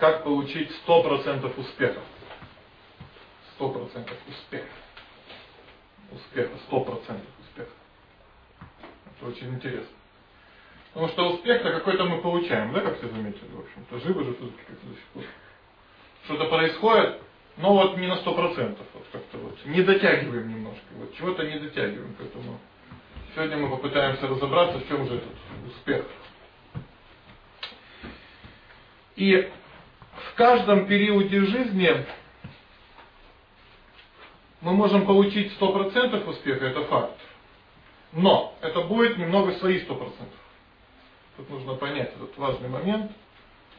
как получить 100% успеха. 100% успеха. Успеха, 100% успеха. Это очень интересно. Потому что успех-то какой-то мы получаем, да, как все заметили, в общем-то. Живы же все-таки как-то до сих пор. Что-то происходит, но вот не на 100%. Вот как-то вот не дотягиваем немножко. Вот чего-то не дотягиваем. Поэтому сегодня мы попытаемся разобраться, в чем же этот успех. И в каждом периоде жизни мы можем получить 100% успеха, это факт. Но это будет немного свои 100%. Тут нужно понять этот важный момент,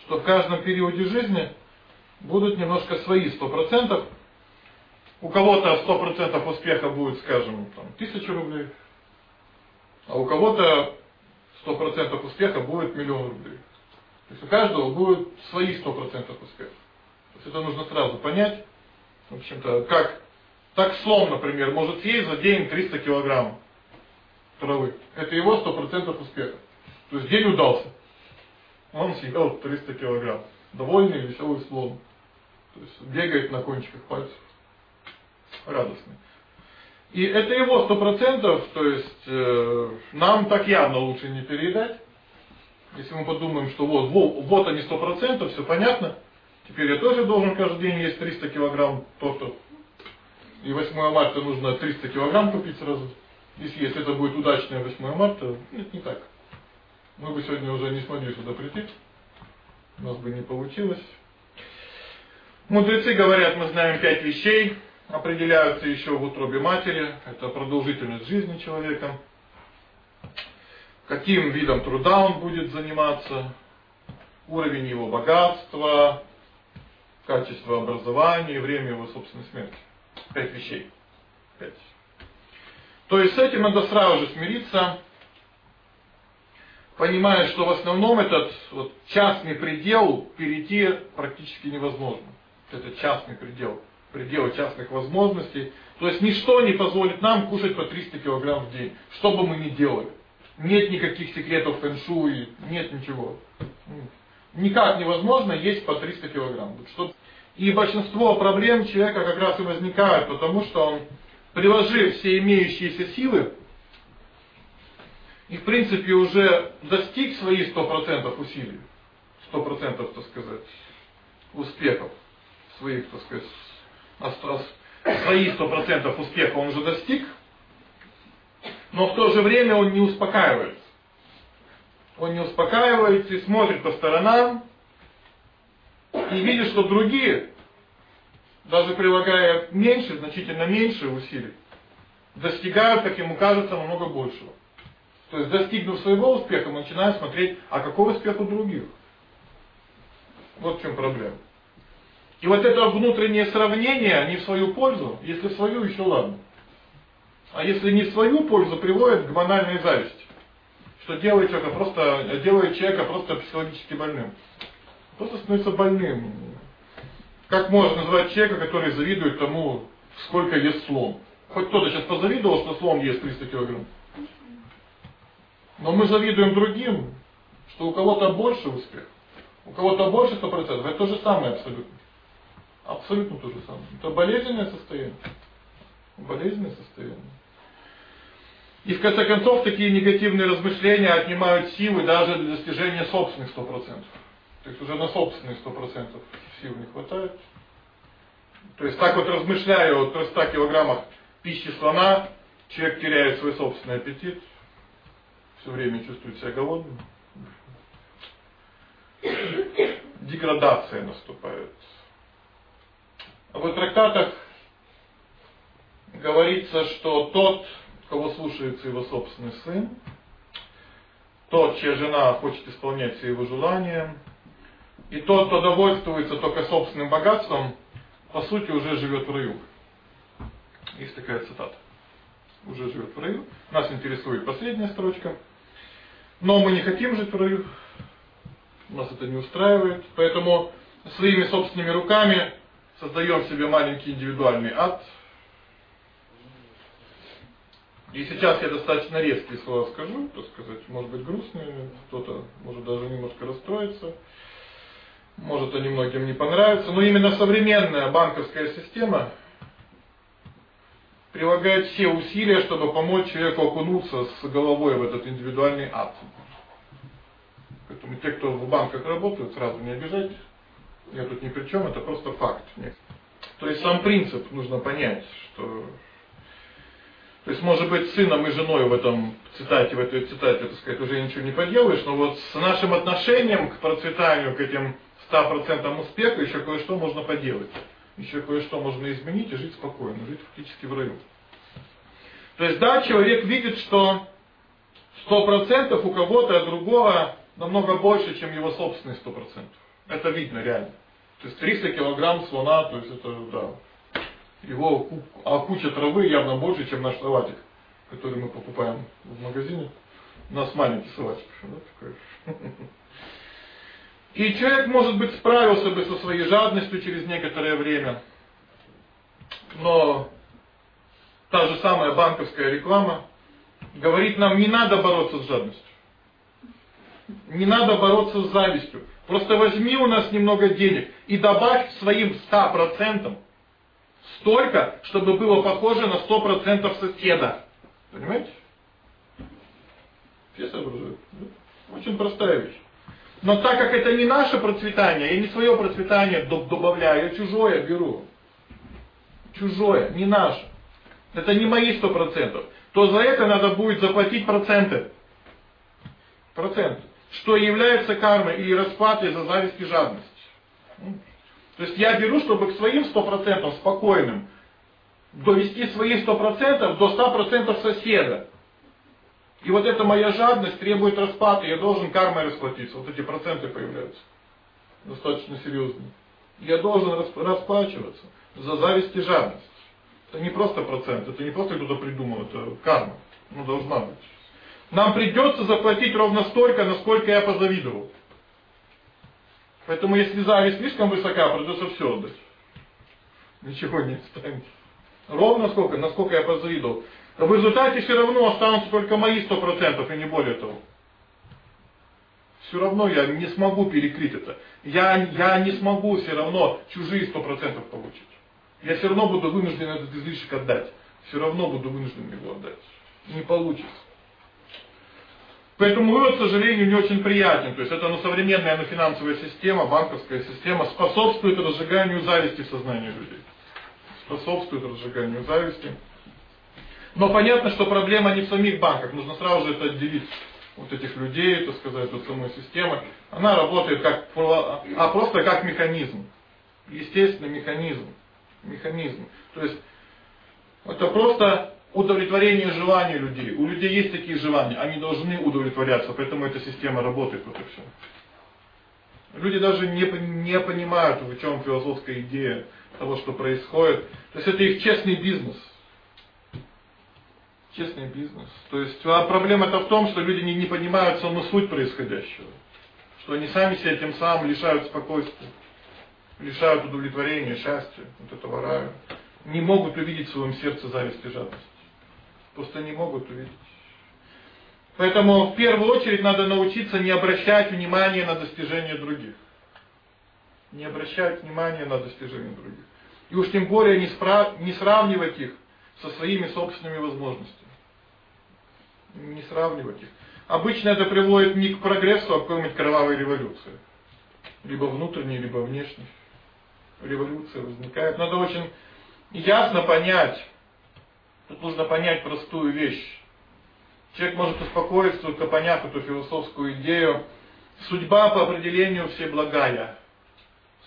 что в каждом периоде жизни будут немножко свои 100%. У кого-то 100% успеха будет, скажем, там, 1000 рублей, а у кого-то 100% успеха будет миллион рублей. То есть у каждого будет свои 100% успеха. То есть это нужно сразу понять. В общем-то, как так слон, например, может съесть за день 300 килограмм травы. Это его 100% успеха. То есть день удался. Он съел 300 килограмм. Довольный, веселый слон. То есть бегает на кончиках пальцев. Радостный. И это его сто процентов, то есть э, нам так явно лучше не переедать. Если мы подумаем, что вот, вот, они сто процентов, все понятно. Теперь я тоже должен каждый день есть 300 килограмм торта. И 8 марта нужно 300 килограмм купить сразу. Если, если это будет удачное 8 марта, нет, не так. Мы бы сегодня уже не смогли сюда прийти. У нас бы не получилось. Мудрецы говорят, мы знаем пять вещей, определяются еще в утробе матери. Это продолжительность жизни человека, каким видом труда он будет заниматься, уровень его богатства, качество образования время его собственной смерти. Пять вещей. Пять. То есть с этим надо сразу же смириться, понимая, что в основном этот вот частный предел перейти практически невозможно. Это частный предел, предел частных возможностей. То есть ничто не позволит нам кушать по 300 килограмм в день, что бы мы ни делали. Нет никаких секретов фэншуй, нет ничего. Никак невозможно есть по 300 килограмм. И большинство проблем человека как раз и возникают, потому что он, приложив все имеющиеся силы, и в принципе уже достиг своих 100% усилий, 100% так сказать, успехов, своих, так сказать, свои 100% успеха он уже достиг, но в то же время он не успокаивается. Он не успокаивается и смотрит по сторонам, и видит, что другие, даже прилагая меньше, значительно меньше усилий, достигают, как ему кажется, намного большего. То есть, достигнув своего успеха, мы начинаем смотреть, а какой успех у других. Вот в чем проблема. И вот это внутреннее сравнение не в свою пользу, если в свою, еще ладно. А если не в свою пользу, приводит к банальной зависти. Что делает человека просто, делает человека просто психологически больным. Просто становится больным. Как можно назвать человека, который завидует тому, сколько ест слон? Хоть кто-то сейчас позавидовал, что слон ест 300 килограмм. Но мы завидуем другим, что у кого-то больше успех, у кого-то больше 100%. Это то же самое абсолютно. Абсолютно то же самое. Это болезненное состояние. Болезненное состояние. И в конце концов такие негативные размышления отнимают силы даже для достижения собственных 100%. То есть уже на собственные 100% сил не хватает. То есть так вот размышляя о 300 килограммах пищи слона, человек теряет свой собственный аппетит, все время чувствует себя голодным. Деградация наступает. А в трактатах говорится, что тот, кого слушается его собственный сын, тот, чья жена хочет исполнять все его желания, и тот, кто довольствуется только собственным богатством, по сути уже живет в раю. Есть такая цитата. Уже живет в раю. Нас интересует последняя строчка. Но мы не хотим жить в раю. Нас это не устраивает. Поэтому своими собственными руками создаем себе маленький индивидуальный ад. И сейчас я достаточно резкие слова скажу, так сказать, может быть грустные, кто-то может даже немножко расстроиться. Может, они многим не понравятся, но именно современная банковская система прилагает все усилия, чтобы помочь человеку окунуться с головой в этот индивидуальный ад. Поэтому те, кто в банках работают, сразу не обижайтесь. Я тут ни при чем, это просто факт. То есть сам принцип нужно понять, что... То есть, может быть, сыном и женой в этом цитате, в этой цитате, так сказать, уже ничего не поделаешь, но вот с нашим отношением к процветанию, к этим 100% успеха еще кое-что можно поделать. Еще кое-что можно изменить и жить спокойно, жить фактически в раю. То есть, да, человек видит, что 100% у кого-то, а другого намного больше, чем его собственные 100%. Это видно реально. То есть 300 килограмм слона, то есть это, да, его, а куча травы явно больше, чем наш салатик, который мы покупаем в магазине. У нас маленький салатик. Да. И человек, может быть, справился бы со своей жадностью через некоторое время. Но та же самая банковская реклама говорит нам, не надо бороться с жадностью. Не надо бороться с завистью. Просто возьми у нас немного денег и добавь своим 100% столько, чтобы было похоже на 100% соседа. Понимаете? Все соображают. Очень простая вещь. Но так как это не наше процветание, я не свое процветание добавляю, я чужое беру. Чужое, не наше. Это не мои сто процентов. То за это надо будет заплатить проценты. Проценты. Что является кармой и расплатой за зависть и жадность. То есть я беру, чтобы к своим сто процентов спокойным довести свои сто процентов до ста процентов соседа. И вот эта моя жадность требует расплаты, я должен кармой расплатиться. Вот эти проценты появляются. Достаточно серьезные. Я должен расплачиваться за зависть и жадность. Это не просто процент, это не просто кто-то придумал, это карма. Ну, должна быть. Нам придется заплатить ровно столько, насколько я позавидовал. Поэтому если зависть слишком высока, придется все отдать. Ничего не останется. Ровно сколько, насколько я позавидовал. В результате все равно останутся только мои сто процентов и не более того. Все равно я не смогу перекрыть это. Я, я не смогу все равно чужие сто процентов получить. Я все равно буду вынужден этот излишек отдать. Все равно буду вынужден его отдать. Не получится. Поэтому вывод, к сожалению, не очень приятен. То есть это ну, современная ну, финансовая система, банковская система способствует разжиганию зависти в сознании людей. Способствует разжиганию зависти. Но понятно, что проблема не в самих банках. Нужно сразу же это отделить вот этих людей, так сказать, от самой системы. Она работает как, а просто как механизм. Естественный механизм. Механизм. То есть это просто удовлетворение желаний людей. У людей есть такие желания, они должны удовлетворяться, поэтому эта система работает, вот и все. Люди даже не, не понимают, в чем философская идея того, что происходит. То есть это их честный бизнес честный бизнес. То есть а проблема-то в том, что люди не, не понимают саму суть происходящего. Что они сами себя тем самым лишают спокойствия, лишают удовлетворения, счастья, вот этого рая. Не могут увидеть в своем сердце зависть и жадность. Просто не могут увидеть. Поэтому в первую очередь надо научиться не обращать внимания на достижения других. Не обращать внимания на достижения других. И уж тем более не, справ... не сравнивать их со своими собственными возможностями не сравнивать их. Обычно это приводит не к прогрессу, а к какой-нибудь кровавой революции. Либо внутренней, либо внешней. Революция возникает. Надо очень ясно понять, тут нужно понять простую вещь. Человек может успокоиться, только поняв эту философскую идею. Судьба по определению всеблагая.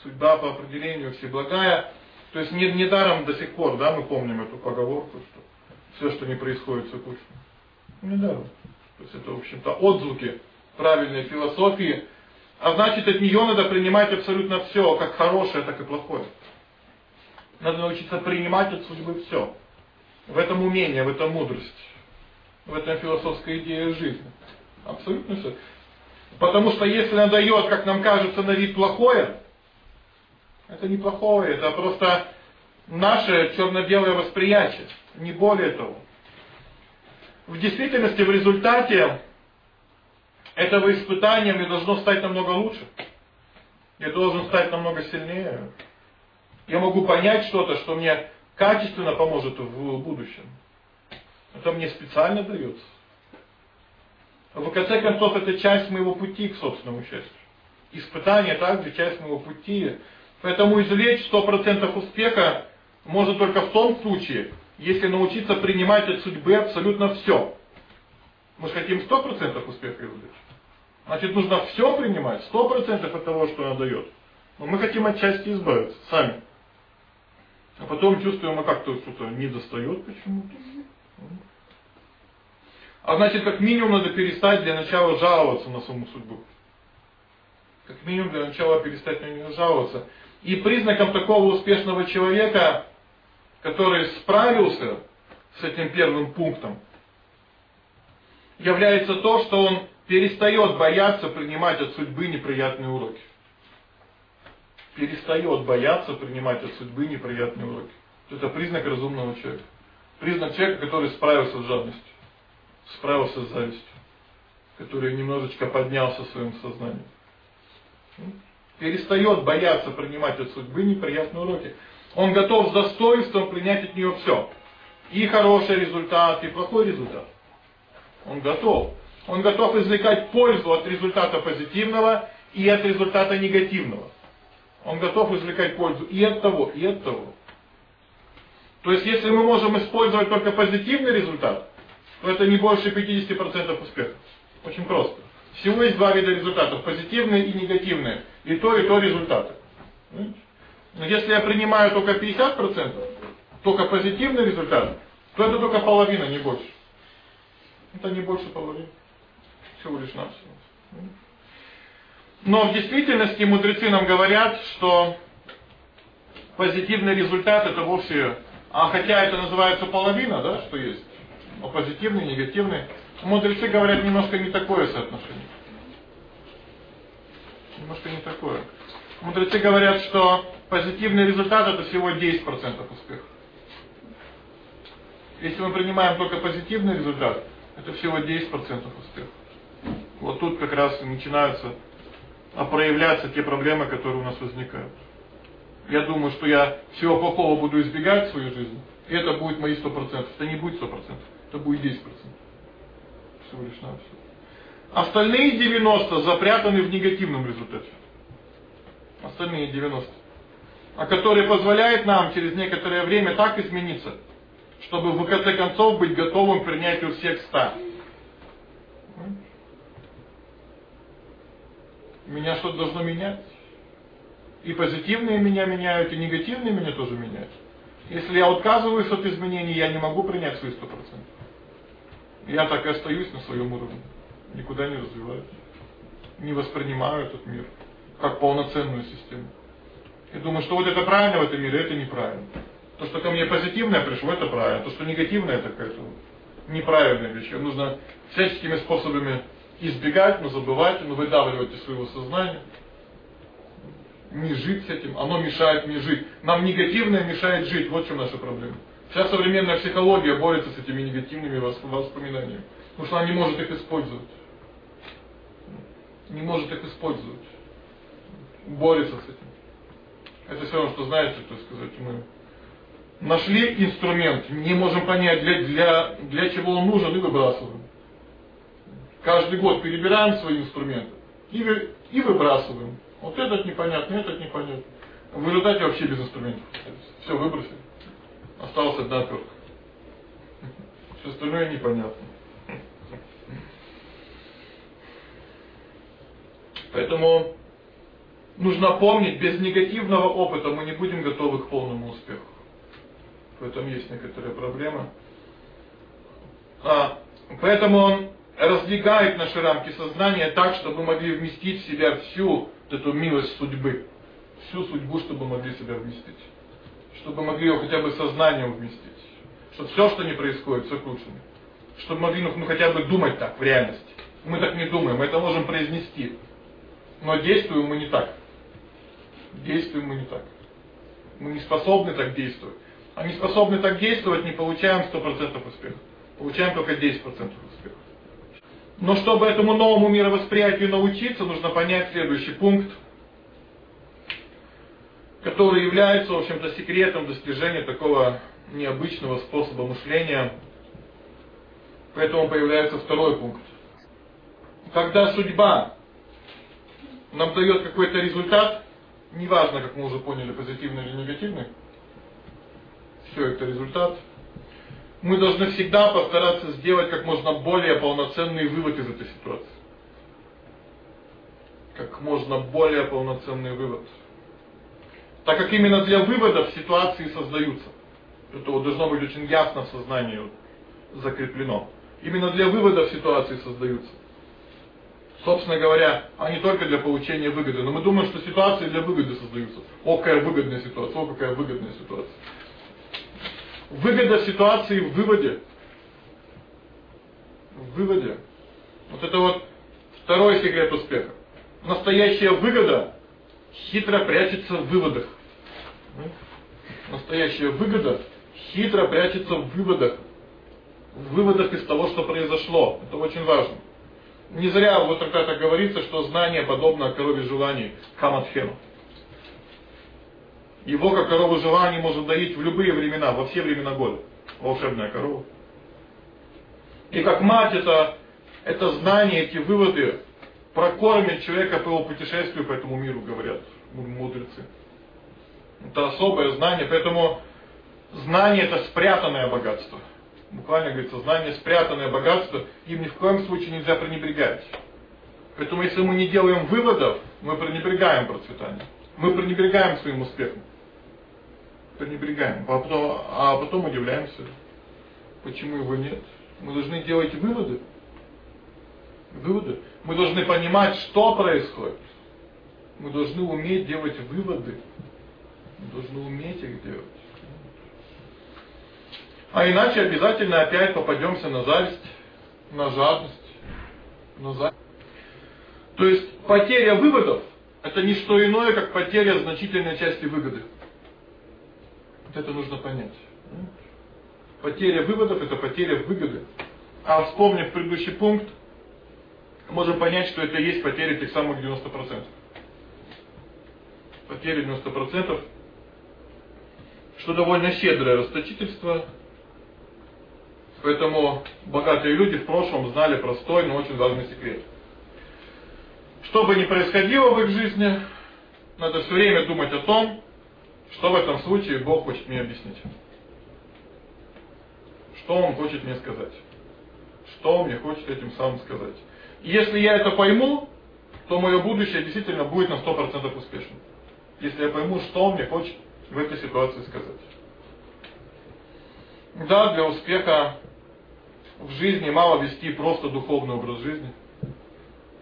Судьба по определению всеблагая. То есть недаром не до сих пор, да, мы помним эту поговорку, что все, что не происходит, все кучно. Недаром. То есть это, в общем-то, отзвуки правильной философии. А значит, от нее надо принимать абсолютно все, как хорошее, так и плохое. Надо научиться принимать от судьбы все. В этом умение, в этом мудрость. В этом философская идея жизни. Абсолютно все. Потому что если она дает, как нам кажется, на вид плохое, это не плохое, это просто наше черно-белое восприятие. Не более того в действительности в результате этого испытания мне должно стать намного лучше. Я должен стать намного сильнее. Я могу понять что-то, что мне качественно поможет в будущем. Это мне специально дается. В конце концов, это часть моего пути к собственному счастью. Испытание также часть моего пути. Поэтому извлечь 100% успеха можно только в том случае, если научиться принимать от судьбы абсолютно все. Мы же хотим 100% успеха извлечь. Значит, нужно все принимать, 100% от того, что она дает. Но мы хотим от части избавиться, сами. А потом чувствуем, а как-то что-то не достает почему-то. А значит, как минимум надо перестать для начала жаловаться на саму судьбу. Как минимум для начала перестать на нее жаловаться. И признаком такого успешного человека, который справился с этим первым пунктом, является то, что он перестает бояться принимать от судьбы неприятные уроки. Перестает бояться принимать от судьбы неприятные уроки. Это признак разумного человека. Признак человека, который справился с жадностью, справился с завистью, который немножечко поднялся в своем сознании. Перестает бояться принимать от судьбы неприятные уроки. Он готов с достоинством принять от нее все. И хороший результат, и плохой результат. Он готов. Он готов извлекать пользу от результата позитивного и от результата негативного. Он готов извлекать пользу и от того, и от того. То есть, если мы можем использовать только позитивный результат, то это не больше 50% успеха. Очень просто. Всего есть два вида результатов, позитивные и негативные. И то, и то результаты. Но если я принимаю только 50%, только позитивный результат, то это только половина, не больше. Это не больше половины. Всего лишь навсего. Но в действительности мудрецы нам говорят, что позитивный результат это вовсе, а хотя это называется половина, да, что есть, но позитивный, негативный, мудрецы говорят немножко не такое соотношение. Немножко не такое. Мудрецы говорят, что позитивный результат это всего 10% успеха. Если мы принимаем только позитивный результат, это всего 10% успеха. Вот тут как раз начинаются проявляться те проблемы, которые у нас возникают. Я думаю, что я всего плохого буду избегать в своей жизни, и это будет мои 100%. Это не будет 100%, это будет 10%. Всего лишь на все. Остальные 90 запрятаны в негативном результате. Остальные 90. А которые позволяют нам через некоторое время так измениться, чтобы в конце концов быть готовым к принятию всех ста. Меня что-то должно менять. И позитивные меня меняют, и негативные меня тоже меняют. Если я отказываюсь от изменений, я не могу принять свои 100%. Я так и остаюсь на своем уровне. Никуда не развиваюсь. Не воспринимаю этот мир как полноценную систему. И думаю, что вот это правильно в этом мире, это неправильно. То, что ко мне позитивное пришло, это правильно. То, что негативное, это какая-то неправильная вещь. Нужно всяческими способами избегать, но забывать, но выдавливать из своего сознания. Не жить с этим, оно мешает мне жить. Нам негативное мешает жить, вот в чем наша проблема. Вся современная психология борется с этими негативными воспоминаниями, потому что она не может их использовать. Не может их использовать. Борется с этим. Это все равно, что знаете, то сказать, мы нашли инструмент, не можем понять, для, для, для чего он нужен, и выбрасываем. Каждый год перебираем свои инструменты и, и выбрасываем. Вот этот непонятно, этот непонятно. В результате вообще без инструментов. Все выбросили. Осталась одна отвертка. Все остальное непонятно. Поэтому нужно помнить, без негативного опыта мы не будем готовы к полному успеху. В этом есть некоторые проблемы. А, поэтому раздвигает наши рамки сознания так, чтобы мы могли вместить в себя всю эту милость судьбы. Всю судьбу, чтобы могли себя вместить. Чтобы могли ее хотя бы сознанием вместить. Чтобы все, что не происходит, все к лучшему. Чтобы могли ну, ну хотя бы думать так в реальности. Мы так не думаем, мы это можем произнести. Но действуем мы не так. Действуем мы не так. Мы не способны так действовать. А не способны так действовать, не получаем 100% успеха. Получаем только 10% успеха. Но чтобы этому новому мировосприятию научиться, нужно понять следующий пункт. который является, в общем-то, секретом достижения такого необычного способа мышления. Поэтому появляется второй пункт. Когда судьба нам дает какой-то результат, неважно, как мы уже поняли, позитивный или негативный, все это результат, мы должны всегда постараться сделать как можно более полноценный вывод из этой ситуации. Как можно более полноценный вывод. Так как именно для выводов ситуации создаются. Это должно быть очень ясно в сознании закреплено. Именно для выводов ситуации создаются. Собственно говоря, а не только для получения выгоды. Но мы думаем, что ситуации для выгоды создаются. О, какая выгодная ситуация, о, какая выгодная ситуация. Выгода ситуации в выводе. В выводе. Вот это вот второй секрет успеха. Настоящая выгода хитро прячется в выводах. Настоящая выгода хитро прячется в выводах. В выводах из того, что произошло. Это очень важно. Не зря вот тогда говорится, что знание подобно корове желаний каматхену. Его, как корову желаний, может доить в любые времена, во все времена года. Волшебная корова. И как мать это, это знание, эти выводы прокормит человека по его путешествию по этому миру, говорят мудрецы. Это особое знание, поэтому знание это спрятанное богатство. Буквально говорится, знание спрятанное богатство, им ни в коем случае нельзя пренебрегать. Поэтому если мы не делаем выводов, мы пренебрегаем процветанием. Мы пренебрегаем своим успехом пренебрегаем, а потом, а потом удивляемся, почему его нет. Мы должны делать выводы. Выводы. Мы должны понимать, что происходит. Мы должны уметь делать выводы. Мы должны уметь их делать. А иначе обязательно опять попадемся на зависть, на жадность, на зависть. То есть потеря выводов это не что иное, как потеря значительной части выгоды. Вот это нужно понять. Потеря выводов – это потеря выгоды. А вспомнив предыдущий пункт, можем понять, что это и есть потеря тех самых 90%. Потеря 90%, что довольно щедрое расточительство. Поэтому богатые люди в прошлом знали простой, но очень важный секрет. Что бы ни происходило в их жизни, надо все время думать о том, что в этом случае Бог хочет мне объяснить? Что Он хочет мне сказать? Что Он мне хочет этим самым сказать? И если я это пойму, то мое будущее действительно будет на 100% успешным. Если я пойму, что Он мне хочет в этой ситуации сказать. Да, для успеха в жизни мало вести просто духовный образ жизни.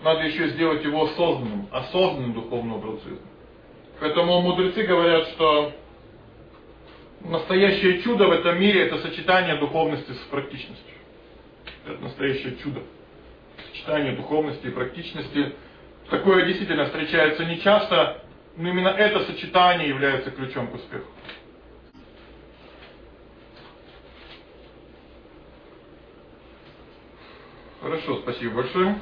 Надо еще сделать его осознанным, осознанным духовный образ жизни. Поэтому мудрецы говорят, что настоящее чудо в этом мире это сочетание духовности с практичностью. Это настоящее чудо. Сочетание духовности и практичности. Такое действительно встречается не часто, но именно это сочетание является ключом к успеху. Хорошо, спасибо большое.